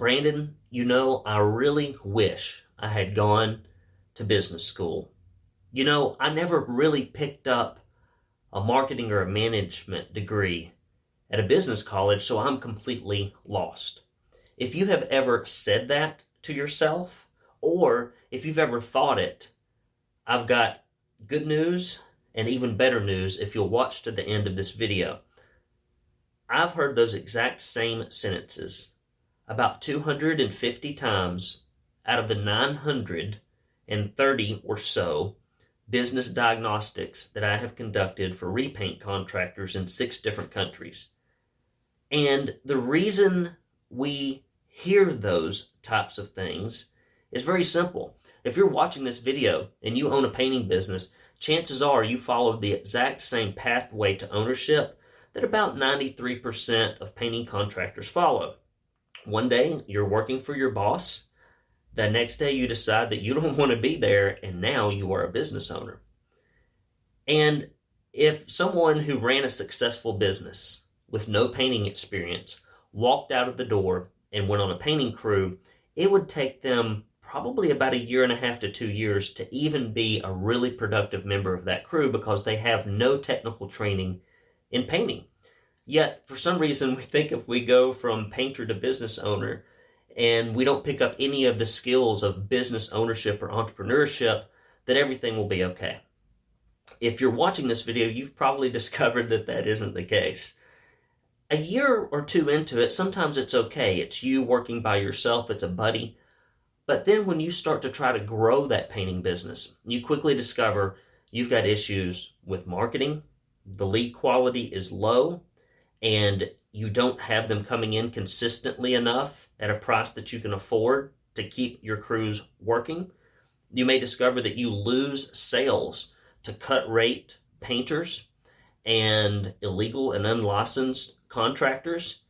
Brandon, you know, I really wish I had gone to business school. You know, I never really picked up a marketing or a management degree at a business college, so I'm completely lost. If you have ever said that to yourself, or if you've ever thought it, I've got good news and even better news if you'll watch to the end of this video. I've heard those exact same sentences about 250 times out of the 930 or so business diagnostics that I have conducted for repaint contractors in six different countries. And the reason we hear those types of things is very simple. If you're watching this video and you own a painting business, chances are you followed the exact same pathway to ownership that about 93% of painting contractors follow. One day you're working for your boss, the next day you decide that you don't want to be there, and now you are a business owner. And if someone who ran a successful business with no painting experience walked out of the door and went on a painting crew, it would take them probably about a year and a half to two years to even be a really productive member of that crew because they have no technical training in painting. Yet, for some reason, we think if we go from painter to business owner and we don't pick up any of the skills of business ownership or entrepreneurship, that everything will be okay. If you're watching this video, you've probably discovered that that isn't the case a year or two into it, sometimes it's okay. It's you working by yourself, it's a buddy. But then when you start to try to grow that painting business, you quickly discover you've got issues with marketing, the lead quality is low, and you don't have them coming in consistently enough at a price that you can afford to keep your crews working. You may discover that you lose sales to cut rate painters and illegal and unlicensed contractors,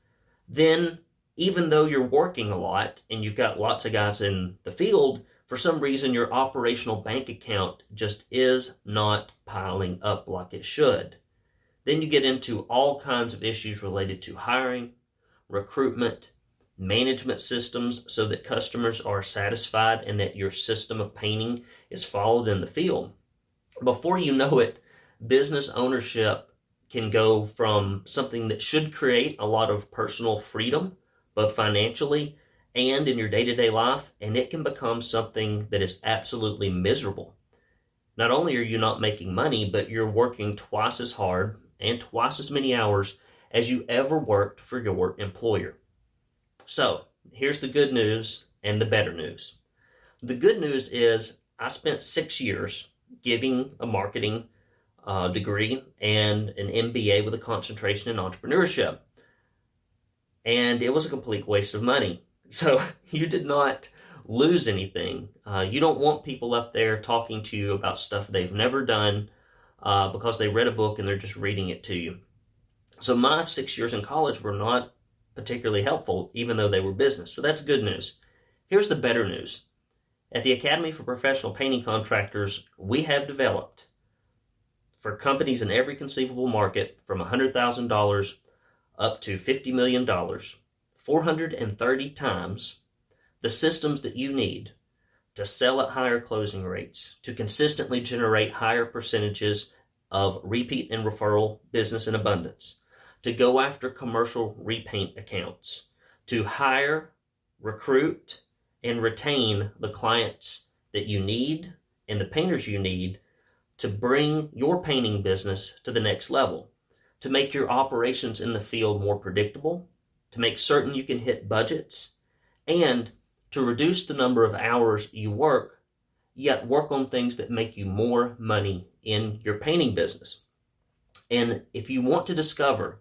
then even though you're working a lot and you've got lots of guys in the field, for some reason your operational bank account just is not piling up like it should. Then you get into all kinds of issues related to hiring, recruitment, management systems so that customers are satisfied and that your system of painting is followed in the field. Before you know it, business ownership can go from something that should create a lot of personal freedom, both financially and in your day to day life, and it can become something that is absolutely miserable. Not only are you not making money, but you're working twice as hard and twice as many hours as you ever worked for your employer. So, here's the good news and the better news. The good news is I spent six years giving a marketing uh, degree and an MBA with a concentration in entrepreneurship. And it was a complete waste of money. So you did not lose anything. Uh, you don't want people up there talking to you about stuff they've never done uh, because they read a book and they're just reading it to you. So my six years in college were not particularly helpful, even though they were business. So that's good news. Here's the better news. At the Academy for Professional Painting Contractors, we have developed for companies in every conceivable market from $100,000 up to $50 million, 430 times the systems that you need to sell at higher closing rates, to consistently generate higher percentages of repeat and referral business in abundance, to go after commercial repaint accounts, to hire, recruit, and retain the clients that you need and the painters you need to bring your painting business to the next level, to make your operations in the field more predictable, to make certain you can hit budgets, and to reduce the number of hours you work, yet work on things that make you more money in your painting business. And if you want to discover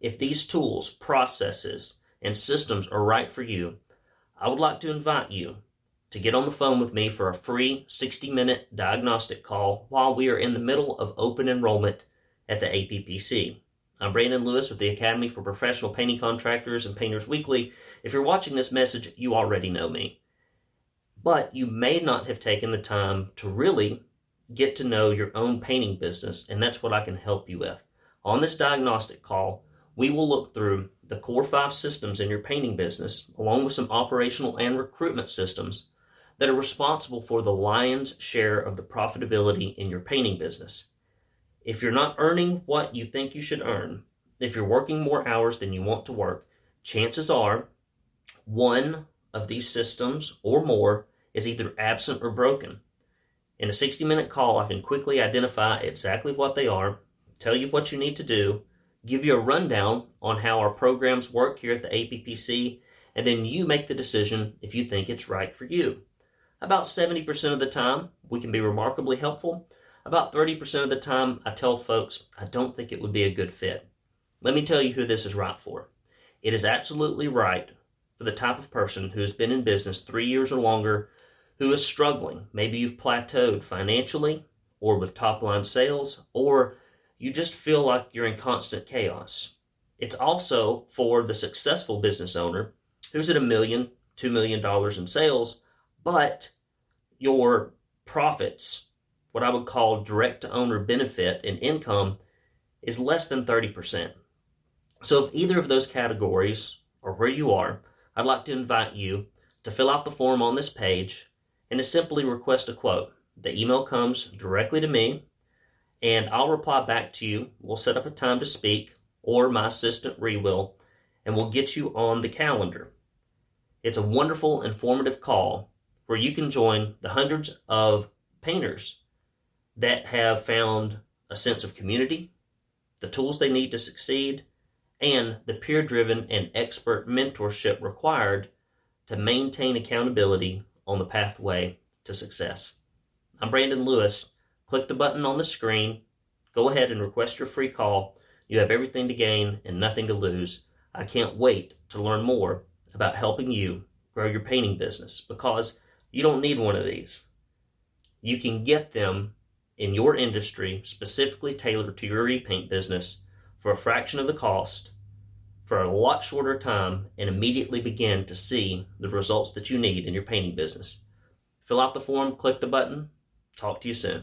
if these tools, processes, and systems are right for you, I would like to invite you to get on the phone with me for a free 60 minute diagnostic call while we are in the middle of open enrollment at the APPC. I'm Brandon Lewis with the Academy for Professional Painting Contractors and Painters Weekly. If you're watching this message, you already know me. But you may not have taken the time to really get to know your own painting business, and that's what I can help you with. On this diagnostic call, we will look through the core five systems in your painting business, along with some operational and recruitment systems that are responsible for the lion's share of the profitability in your painting business. If you're not earning what you think you should earn, if you're working more hours than you want to work, chances are one of these systems or more is either absent or broken. In a 60 minute call, I can quickly identify exactly what they are, tell you what you need to do, give you a rundown on how our programs work here at the APPC, and then you make the decision if you think it's right for you. About 70% of the time, we can be remarkably helpful. About 30% of the time, I tell folks I don't think it would be a good fit. Let me tell you who this is right for. It is absolutely right for the type of person who has been in business three years or longer who is struggling. Maybe you've plateaued financially or with top line sales, or you just feel like you're in constant chaos. It's also for the successful business owner who's at a million, two million dollars in sales, but your profits, what I would call direct to owner benefit and income, is less than 30%. So, if either of those categories are where you are, I'd like to invite you to fill out the form on this page and to simply request a quote. The email comes directly to me, and I'll reply back to you. We'll set up a time to speak, or my assistant Ree will, and we'll get you on the calendar. It's a wonderful, informative call where you can join the hundreds of painters that have found a sense of community, the tools they need to succeed, and the peer driven and expert mentorship required to maintain accountability on the pathway to success. I'm Brandon Lewis. Click the button on the screen. Go ahead and request your free call. You have everything to gain and nothing to lose. I can't wait to learn more about helping you grow your painting business because you don't need one of these. You can get them in your industry, specifically tailored to your repaint business, for a fraction of the cost for a lot shorter time and immediately begin to see the results that you need in your painting business. Fill out the form, click the button. Talk to you soon.